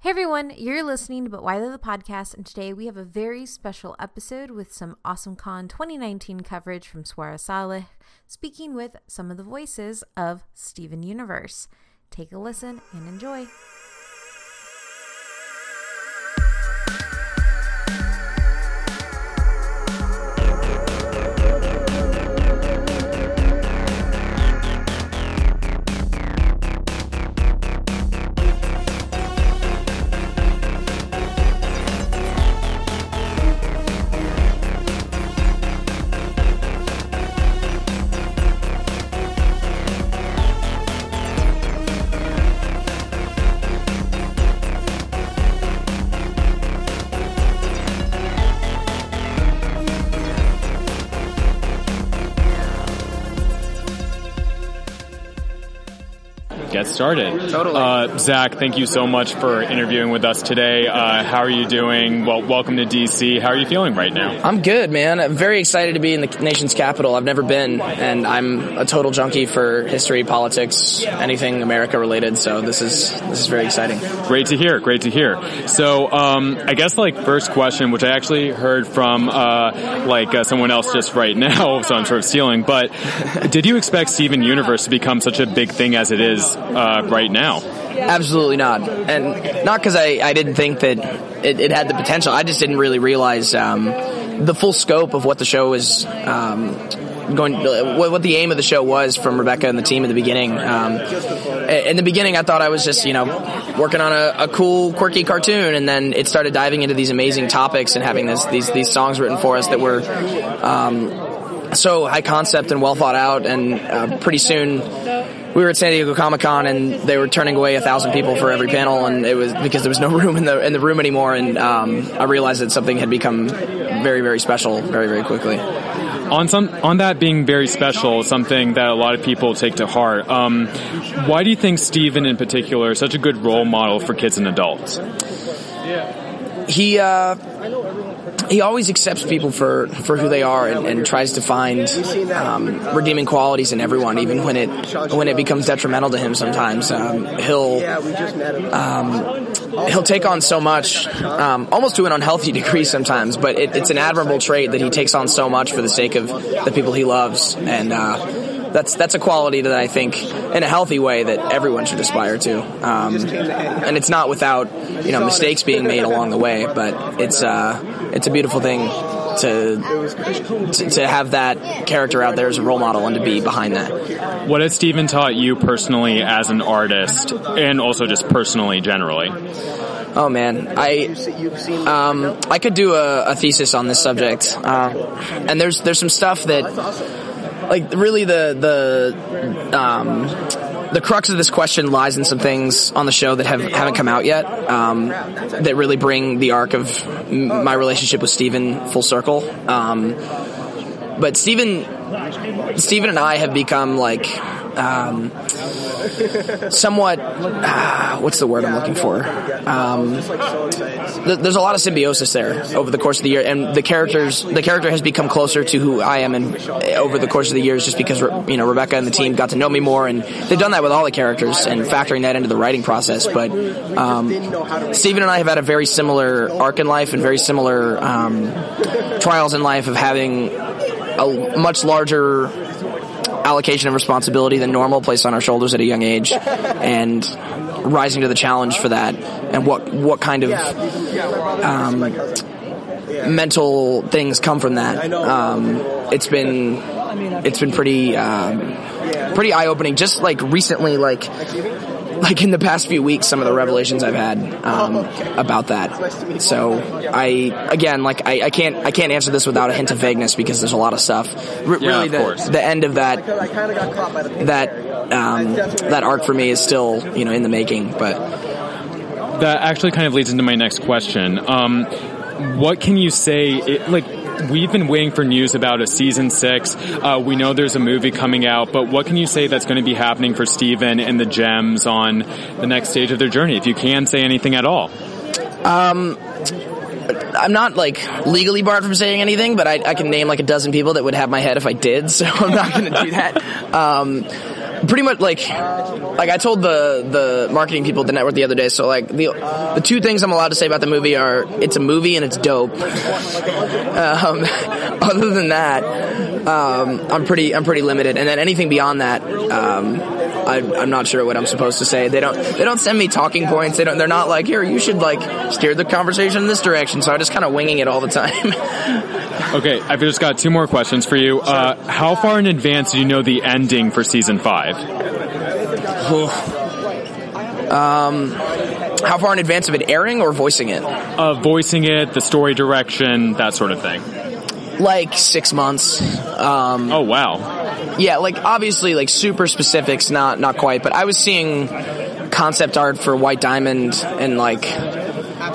Hey everyone, you're listening to But Why the Podcast, and today we have a very special episode with some Awesome Con 2019 coverage from Swara Saleh, speaking with some of the voices of Steven Universe. Take a listen and enjoy. Get started. Totally. Uh, Zach, thank you so much for interviewing with us today. Uh, how are you doing? Well, welcome to DC. How are you feeling right now? I'm good, man. I'm very excited to be in the nation's capital. I've never been, and I'm a total junkie for history, politics, anything America related. So this is this is very exciting. Great to hear. Great to hear. So, um, I guess like first question, which I actually heard from uh, like uh, someone else just right now, so I'm sort of stealing. But did you expect Steven Universe to become such a big thing as it is uh, right now? Absolutely not, and not because I, I didn't think that it, it, had the potential. I just didn't really realize um, the full scope of what the show was. Um, going what the aim of the show was from Rebecca and the team at the beginning. Um, in the beginning, I thought I was just you know working on a, a, cool, quirky cartoon, and then it started diving into these amazing topics and having this, these these songs written for us that were. Um, so high concept and well thought out, and uh, pretty soon we were at San Diego Comic Con and they were turning away a thousand people for every panel, and it was because there was no room in the in the room anymore. And um, I realized that something had become very very special very very quickly. On some on that being very special, something that a lot of people take to heart. Um, why do you think Steven in particular is such a good role model for kids and adults? He. Uh, he always accepts people for, for who they are and, and tries to find um, redeeming qualities in everyone, even when it when it becomes detrimental to him. Sometimes um, he'll um, he'll take on so much, um, almost to an unhealthy degree sometimes. But it, it's an admirable trait that he takes on so much for the sake of the people he loves, and uh, that's that's a quality that I think, in a healthy way, that everyone should aspire to. Um, and it's not without you know mistakes being made along the way, but it's. Uh, it's a beautiful thing to, to, to have that character out there as a role model and to be behind that. What has Steven taught you personally as an artist, and also just personally generally? Oh man, I um, I could do a, a, thesis on this subject, uh, and there's there's some stuff that like really the the um, the crux of this question lies in some things on the show that have haven't come out yet um, that really bring the arc of m- my relationship with Steven full circle. Um, but Steven, Steven and I have become like um, somewhat. Uh, what's the word I'm looking for? Um, th- there's a lot of symbiosis there over the course of the year, and the characters, the character has become closer to who I am, and over the course of the years, just because you know Rebecca and the team got to know me more, and they've done that with all the characters, and factoring that into the writing process. But um, Steven and I have had a very similar arc in life, and very similar um, trials in life of having a much larger allocation of responsibility than normal placed on our shoulders at a young age, and rising to the challenge for that, and what what kind of um, mental things come from that. Um, it's been it's been pretty um, pretty eye opening. Just like recently, like like in the past few weeks, some of the revelations I've had um, about that. So I again, like I, I, can't I can't answer this without a hint of vagueness because there's a lot of stuff. R- yeah, really, the, the, end of that that um, that arc for me is still you know in the making, but that actually kind of leads into my next question. Um, what can you say? It, like we've been waiting for news about a season six. Uh, we know there's a movie coming out, but what can you say that's going to be happening for Steven and the Gems on the next stage of their journey, if you can say anything at all? Um, I'm not like legally barred from saying anything, but I, I, can name like a dozen people that would have my head if I did, so I'm not going to do that. Um, pretty much like like I told the the marketing people at the network the other day. So like the the two things I'm allowed to say about the movie are it's a movie and it's dope. Um, other than that, um, I'm pretty I'm pretty limited. And then anything beyond that. Um, I, am not sure what I'm supposed to say. They don't they don't send me talking points. They don't. They're not like here. You should like steer the conversation in this direction. So I'm just kind of winging it all the time. okay, I've just got two more questions for you. Uh, how far in advance do you know the ending for season five? um, how far in advance of it airing or voicing it? Uh, voicing it, the story direction, that sort of thing. Like six months. Um, oh wow. Yeah, like obviously like super specifics, not not quite, but I was seeing concept art for White Diamond in like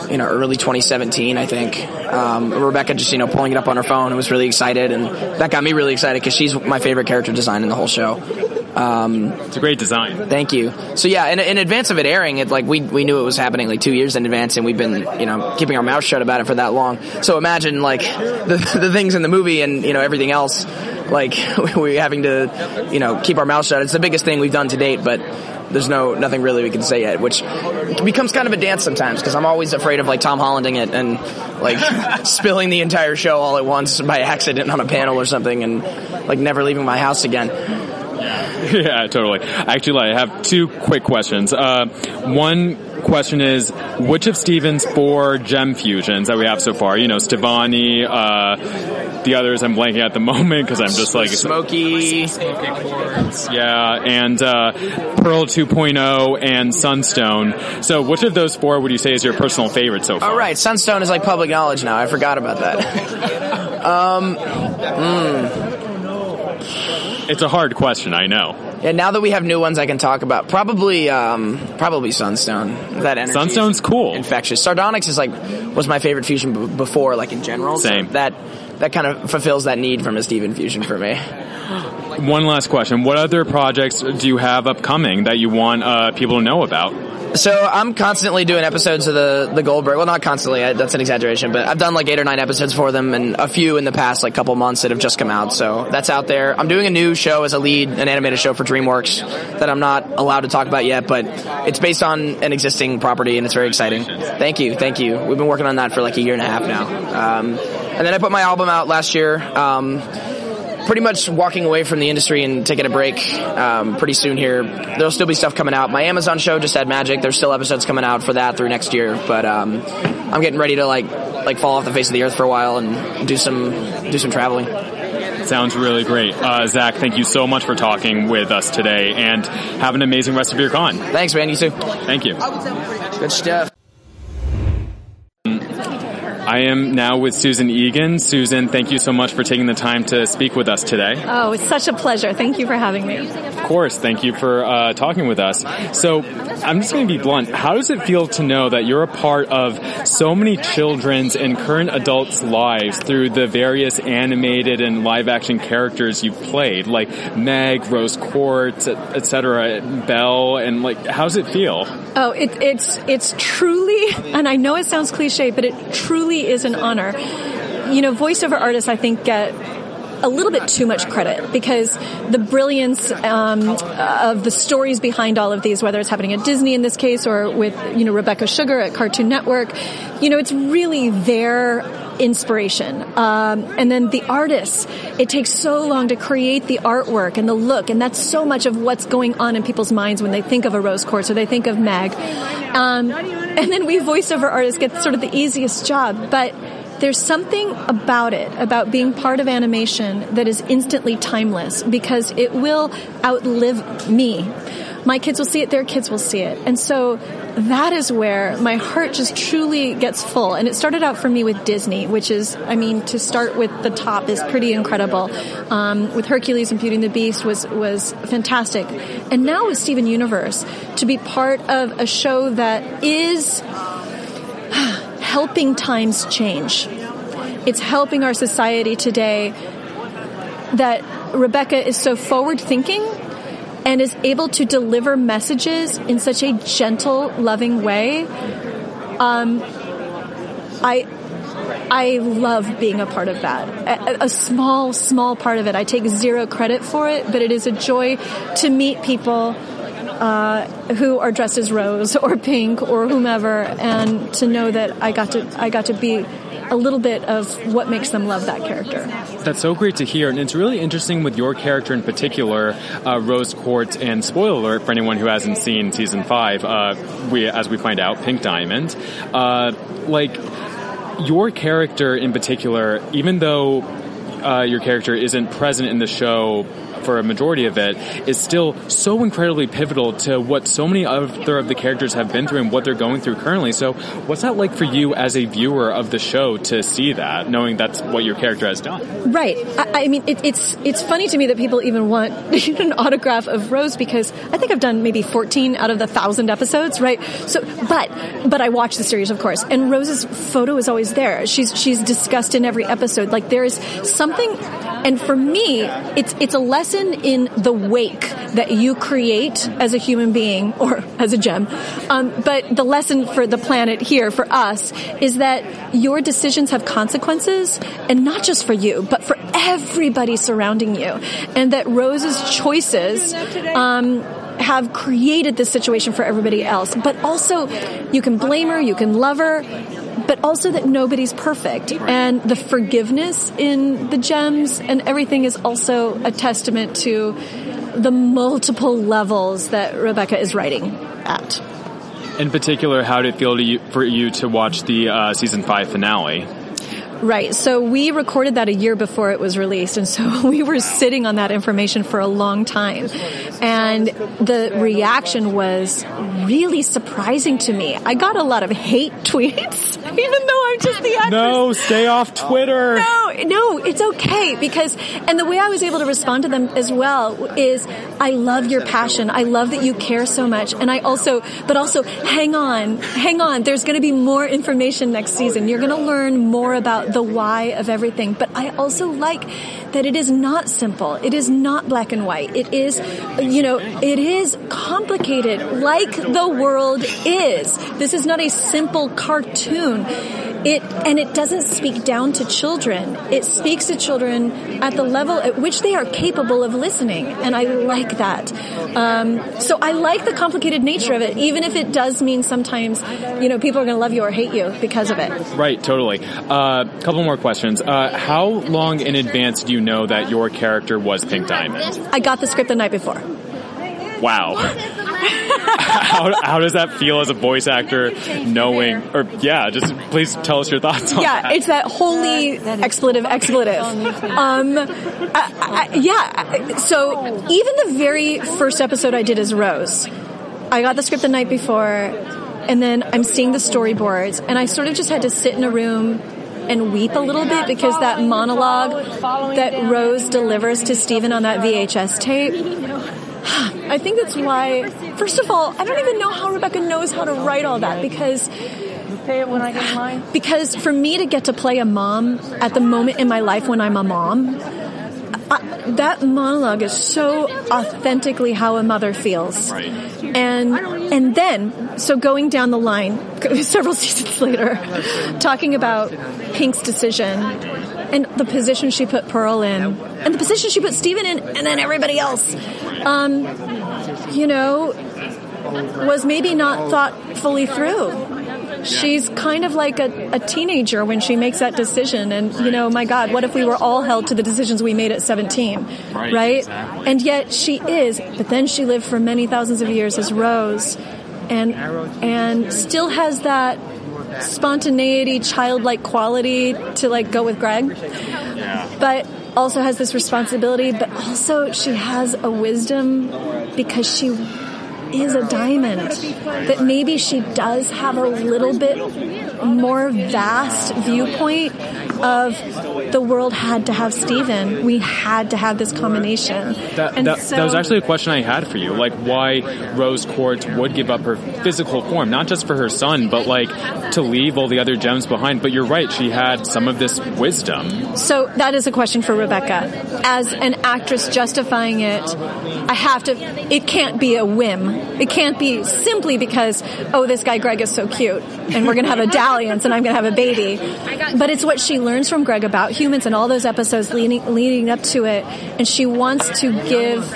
you know early 2017, I think. Um, Rebecca just you know pulling it up on her phone and was really excited, and that got me really excited because she's my favorite character design in the whole show. Um, it's a great design. Thank you. So yeah, in, in advance of it airing, it like we we knew it was happening like two years in advance, and we've been you know keeping our mouth shut about it for that long. So imagine like the the things in the movie and you know everything else, like we're having to you know keep our mouth shut. It's the biggest thing we've done to date, but there's no nothing really we can say yet, which becomes kind of a dance sometimes because I'm always afraid of like Tom Hollanding it and like spilling the entire show all at once by accident on a panel or something, and like never leaving my house again. yeah, totally. Actually, I have two quick questions. Uh, one question is, which of Steven's four gem fusions that we have so far, you know, Stevonnie, uh, the others I'm blanking at the moment because I'm just like Smoky, Smoky Quartz, yeah, and uh, Pearl 2.0 and Sunstone. So, which of those four would you say is your personal favorite so far? All right, Sunstone is like public knowledge now. I forgot about that. um, mm. It's a hard question, I know. Yeah, now that we have new ones I can talk about, probably um, probably Sunstone. That energy Sunstone's cool. Infectious. Sardonyx is like was my favorite fusion b- before, like in general. Same. So that that kind of fulfills that need from a Steven fusion for me. One last question: What other projects do you have upcoming that you want uh, people to know about? So I'm constantly doing episodes of the the Goldberg. Well, not constantly. I, that's an exaggeration, but I've done like eight or nine episodes for them, and a few in the past like couple months that have just come out. So that's out there. I'm doing a new show as a lead, an animated show for DreamWorks that I'm not allowed to talk about yet, but it's based on an existing property, and it's very exciting. Thank you, thank you. We've been working on that for like a year and a half now. Um, and then I put my album out last year. Um, pretty much walking away from the industry and taking a break um, pretty soon here. There'll still be stuff coming out. My Amazon show Just Add Magic. There's still episodes coming out for that through next year. But um, I'm getting ready to like like fall off the face of the earth for a while and do some do some traveling. Sounds really great. Uh, Zach, thank you so much for talking with us today and have an amazing rest of your con. Thanks, man. You too. Thank you. Good stuff. I am now with Susan Egan. Susan, thank you so much for taking the time to speak with us today. Oh, it's such a pleasure. Thank you for having me. Of course. Thank you for uh, talking with us. So, I'm just going to be blunt. How does it feel to know that you're a part of so many children's and current adults' lives through the various animated and live action characters you've played, like Meg, Rose Quartz, etc., Belle, and like, how does it feel? Oh, it, it's it's truly, and I know it sounds cliche, but it truly is an honor. You know, voiceover artists, I think, get a little bit too much credit because the brilliance um, of the stories behind all of these, whether it's happening at Disney in this case or with you know Rebecca Sugar at Cartoon Network, you know, it's really their inspiration. Um, and then the artists, it takes so long to create the artwork and the look, and that's so much of what's going on in people's minds when they think of a Rose Quartz or they think of Meg. Um, and then we voiceover artists get sort of the easiest job, but there's something about it, about being part of animation that is instantly timeless because it will outlive me. My kids will see it, their kids will see it. And so that is where my heart just truly gets full. And it started out for me with Disney, which is, I mean, to start with the top is pretty incredible. Um, with Hercules and Beauty and the Beast was, was fantastic. And now with Steven Universe, to be part of a show that is helping times change. It's helping our society today that Rebecca is so forward thinking and is able to deliver messages in such a gentle, loving way. Um, I I love being a part of that. A, a, small, small part of it. I take zero credit for it, but it is a joy to meet people uh, who are dressed as Rose or Pink or whomever, and to know that I got to I got to be a little bit of what makes them love that character. That's so great to hear, and it's really interesting with your character in particular, uh, Rose Quartz. And spoiler alert for anyone who hasn't seen season five, uh, we as we find out, Pink Diamond, uh, like your character in particular, even though uh, your character isn't present in the show for a majority of it is still so incredibly pivotal to what so many other of the characters have been through and what they're going through currently. So, what's that like for you as a viewer of the show to see that, knowing that's what your character has done? Right. I, I mean, it, it's it's funny to me that people even want an autograph of Rose because I think I've done maybe 14 out of the thousand episodes, right? So, but but I watch the series, of course, and Rose's photo is always there. She's she's discussed in every episode. Like there is something, and for me, it's it's a lesson lesson in the wake that you create as a human being or as a gem. Um, but the lesson for the planet here, for us, is that your decisions have consequences and not just for you, but for everybody surrounding you. And that Rose's choices, um, have created this situation for everybody else. But also, you can blame her, you can love her, but also that nobody's perfect. And the forgiveness in the gems and everything is also a testament to the multiple levels that Rebecca is writing at. In particular, how did it feel you, for you to watch the uh, season five finale? Right. So we recorded that a year before it was released. And so we were sitting on that information for a long time. And the reaction was really surprising to me. I got a lot of hate tweets, even though I'm just the actress. No, stay off Twitter. No, no, it's okay because, and the way I was able to respond to them as well is, I love your passion. I love that you care so much. And I also, but also, hang on, hang on. There's going to be more information next season. You're going to learn more about the why of everything. But I also like that it is not simple. It is not black and white. It is, you know, it is complicated like the world is. This is not a simple cartoon. It, and it doesn't speak down to children. It speaks to children at the level at which they are capable of listening. And I like that. Um, so I like the complicated nature of it, even if it does mean sometimes, you know, people are going to love you or hate you because of it. Right, totally. A uh, couple more questions. Uh, how long in advance do you know that your character was Pink Diamond? I got the script the night before. Wow. How, how does that feel as a voice actor knowing, or yeah, just please tell us your thoughts on yeah, that. it's that holy expletive, expletive. Um, I, I, yeah, so even the very first episode I did as Rose, I got the script the night before, and then I'm seeing the storyboards, and I sort of just had to sit in a room and weep a little bit because that monologue that Rose delivers to Steven on that VHS tape. I think that's why, first of all, I don't even know how Rebecca knows how to write all that because pay it when I get mine? Because for me to get to play a mom at the moment in my life when I'm a mom, I, that monologue is so authentically how a mother feels. Right. And and then so going down the line several seasons later talking about Pink's decision and the position she put Pearl in and the position she put Steven in and then everybody else um, you know was maybe not thought fully through she's kind of like a, a, teenager when she makes that decision. And, you know, my God, what if we were all held to the decisions we made at 17? Right. right? Exactly. And yet she is, but then she lived for many thousands of years as Rose and, and still has that spontaneity, childlike quality to like go with Greg. Yeah. But also has this responsibility, but also she has a wisdom because she is a diamond. That maybe she does have a little bit more vast viewpoint of the world had to have Steven. We had to have this combination. That, And that, so- that was actually a question I had for you. Like, why Rose Quartz would give up her physical form, not just for her son, but like to leave all the other gems behind. But you're right, she had some of this wisdom. So that is a question for Rebecca. As an actress justifying it, I have to, it can't be a whim. It can't be simply because, oh, this guy Greg is so cute and we're going to have a dalliance and I'm going to have a baby. But it's what she learns from Greg about humans and all those episodes leading, leading up to it. And she wants to give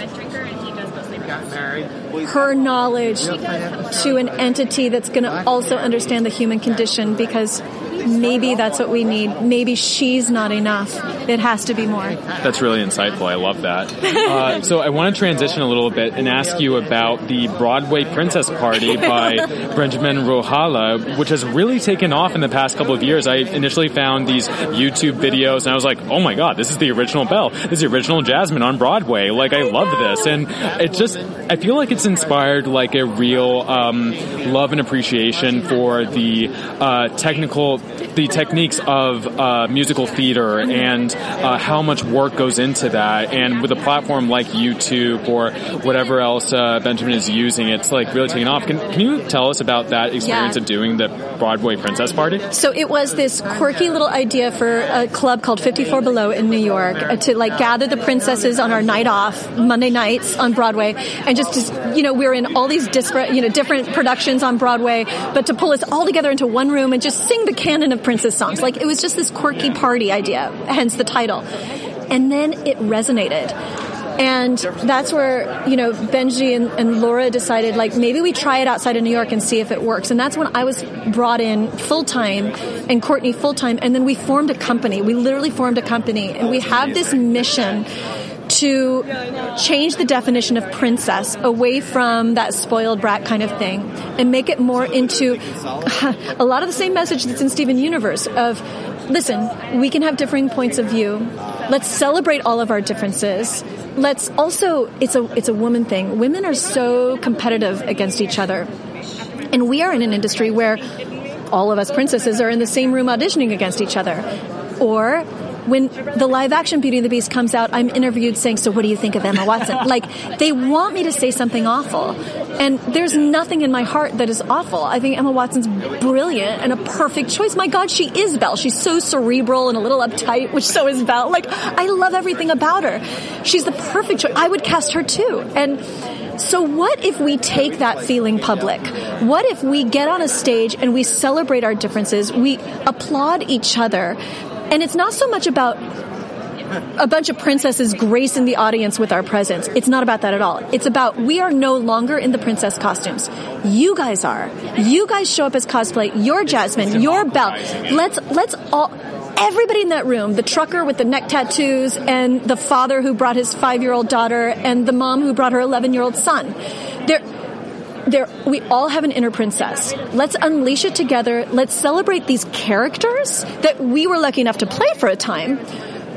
her knowledge to an entity that's going to also understand the human condition because maybe that's what we need. Maybe she's not enough. It has to be more. That's really insightful. I love that. Uh, so I want to transition a little bit and ask you about the Broadway Princess Party by Benjamin Rauhala, which has really taken off in the past couple of years. I initially found these YouTube videos and I was like, oh my god, this is the original Belle. This is the original Jasmine on Broadway. Like I love this, and it just I feel like it's inspired like a real um, love and appreciation for the uh, technical the techniques of uh, musical theater and uh, how much work goes into that. And with a platform like YouTube or whatever else uh, Benjamin is using, it's like really taking off. Can, can you tell us about that experience Yeah. of doing the Broadway Princess Party? So it was this quirky little idea for a club called 54 Below in New York uh, to like gather the princesses on our night off, Monday nights on Broadway, and just, to, you know, we're in all these disparate, you know, different productions on Broadway, but to pull us all together into one room and just sing the canon of princess songs. Like it was just this quirky party idea, hence the title. And then it resonated. And that's where, you know, Benji and, and Laura decided, like, maybe we try it outside of New York and see if it works. And that's when I was brought in full time and Courtney full time. And then we formed a company. We literally formed a company. And we have this mission to change the definition of princess away from that spoiled brat kind of thing and make it more into a lot of the same message that's in Steven Universe of listen, we can have differing points of view. Let's celebrate all of our differences. Let's also it's a it's a woman thing. Women are so competitive against each other. And we are in an industry where all of us princesses are in the same room auditioning against each other. Or when the live action Beauty and the Beast comes out, I'm interviewed saying, So what do you think of Emma Watson? like, they want me to say something awful. And there's nothing in my heart that is awful. I think Emma Watson's brilliant and a perfect choice. My God, she is Belle. She's so cerebral and a little uptight, which so is Belle. Like, I love everything about her. She's the perfect choice. I would cast her too. And so what if we take that feeling public? What if we get on a stage and we celebrate our differences? We applaud each other. And it's not so much about a bunch of princesses gracing the audience with our presence. It's not about that at all. It's about we are no longer in the princess costumes. You guys are. You guys show up as cosplay. You're Jasmine. You're Belle. Let's let's all everybody in that room, the trucker with the neck tattoos and the father who brought his 5-year-old daughter and the mom who brought her 11-year-old son. They're there we all have an inner princess. Let's unleash it together. Let's celebrate these characters that we were lucky enough to play for a time.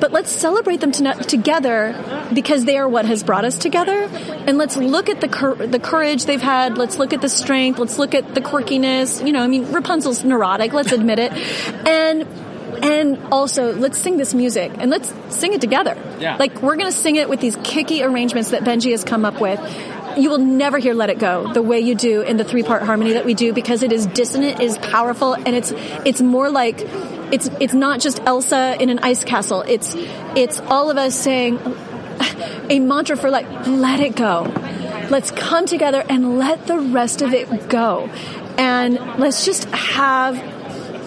But let's celebrate them to, together because they are what has brought us together. And let's look at the cur- the courage they've had. Let's look at the strength. Let's look at the quirkiness. You know, I mean, Rapunzel's neurotic. Let's admit it. And and also, let's sing this music and let's sing it together. Yeah. Like we're gonna sing it with these kicky arrangements that Benji has come up with. You will never hear "Let It Go" the way you do in the three-part harmony that we do because it is dissonant, is powerful, and it's it's more like it's it's not just Elsa in an ice castle. It's it's all of us saying a mantra for like "Let it go." Let's come together and let the rest of it go, and let's just have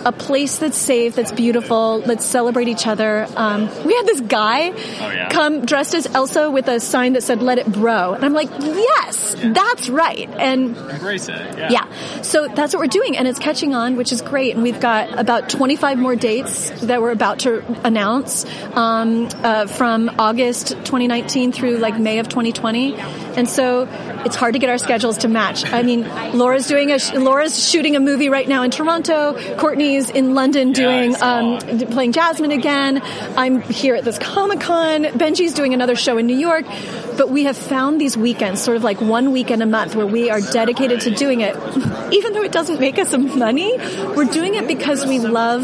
a place that's safe, that's beautiful. Let's celebrate each other. Um, we had this guy yeah? come dressed as Elsa with a sign that said "Let it bro," and I'm like, yes, that's right. And Embrace it. yeah, so that's what we're doing, and it's catching on, which is great. And we've got about 25 more dates that we're about to announce um, uh, from August 2019 through like May of 2020, and so it's hard to get our schedules to match. I mean, Laura's doing a Laura's shooting a movie right now in Toronto. Courtney's in London doing um, d- playing Jasmine again. I'm here at this Comic Con. Benji's doing another show in New York. but we have found these weekends, sort of like one weekend a month, where we are dedicated to doing it. Even though it doesn't make us some money, we're doing it because we love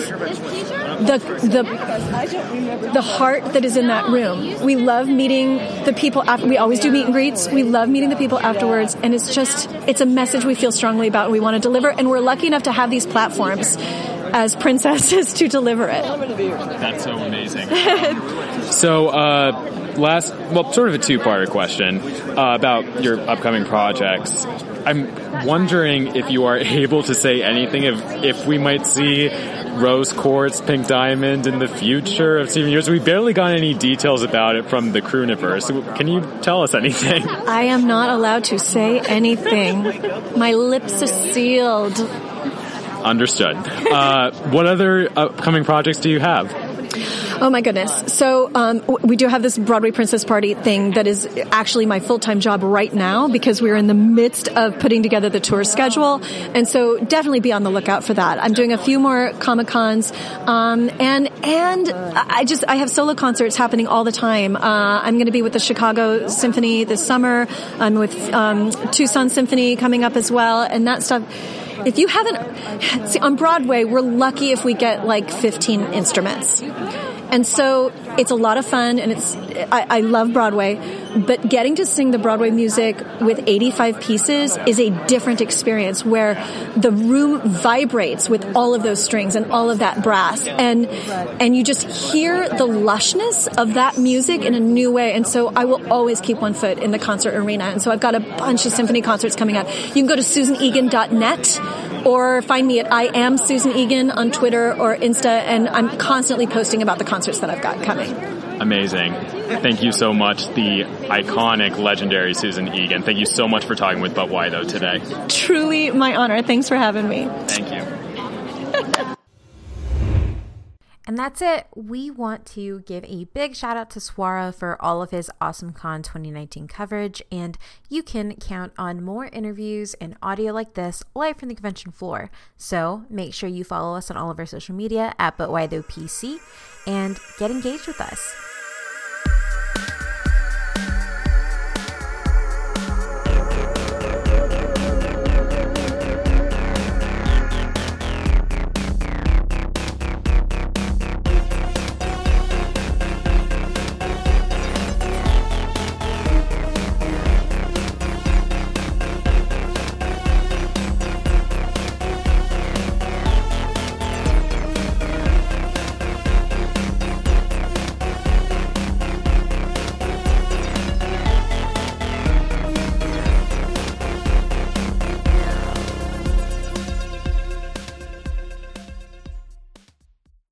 the the the heart that is in that room. We love meeting the people. After, we always do meet and greets. We love meeting the people afterwards, and it's just it's a message we feel strongly about. and We want to deliver, and we're lucky enough to have these platforms as princesses to deliver it. That's so amazing. so, uh, last, well, sort of a two-part question uh, about your upcoming projects. I'm wondering if you are able to say anything if if we might see rose quartz, pink diamond in the future of Steven Universe. We barely got any details about it from the Crewniverse. Can you tell us anything? I am not allowed to say anything. My lips are sealed. Understood. Uh, what other upcoming projects do you have? Oh my goodness. So um, we do have this Broadway Princess Party thing that is actually my full-time job right now because we're in the midst of putting together the tour schedule. And so definitely be on the lookout for that. I'm doing a few more Comic Cons. Um, and, and I just, I have solo concerts happening all the time. Uh, I'm going to be with the Chicago Symphony this summer. I'm with um, Tucson Symphony coming up as well. And that stuff if you haven't, see, on Broadway, we're lucky if we get like 15 instruments. And so it's a lot of fun and it's, I, I, love Broadway, but getting to sing the Broadway music with 85 pieces is a different experience where the room vibrates with all of those strings and all of that brass and, and you just hear the lushness of that music in a new way. And so I will always keep one foot in the concert arena. And so I've got a bunch of symphony concerts coming up. You can go to susanegan.net or find me at I am Susan Egan on Twitter or Insta, and I'm constantly posting about the concerts that I've got coming. Amazing. Thank you so much, the iconic, legendary Susan Egan. Thank you so much for talking with But Why Though today. Truly my honor. Thanks for having me. Thank you. And that's it. We want to give a big shout out to Swara for all of his Awesome Con 2019 coverage, and you can count on more interviews and audio like this live from the convention floor. So make sure you follow us on all of our social media at But Why Though PC and get engaged with us.